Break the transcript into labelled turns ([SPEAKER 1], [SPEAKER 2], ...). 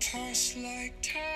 [SPEAKER 1] tossed like time.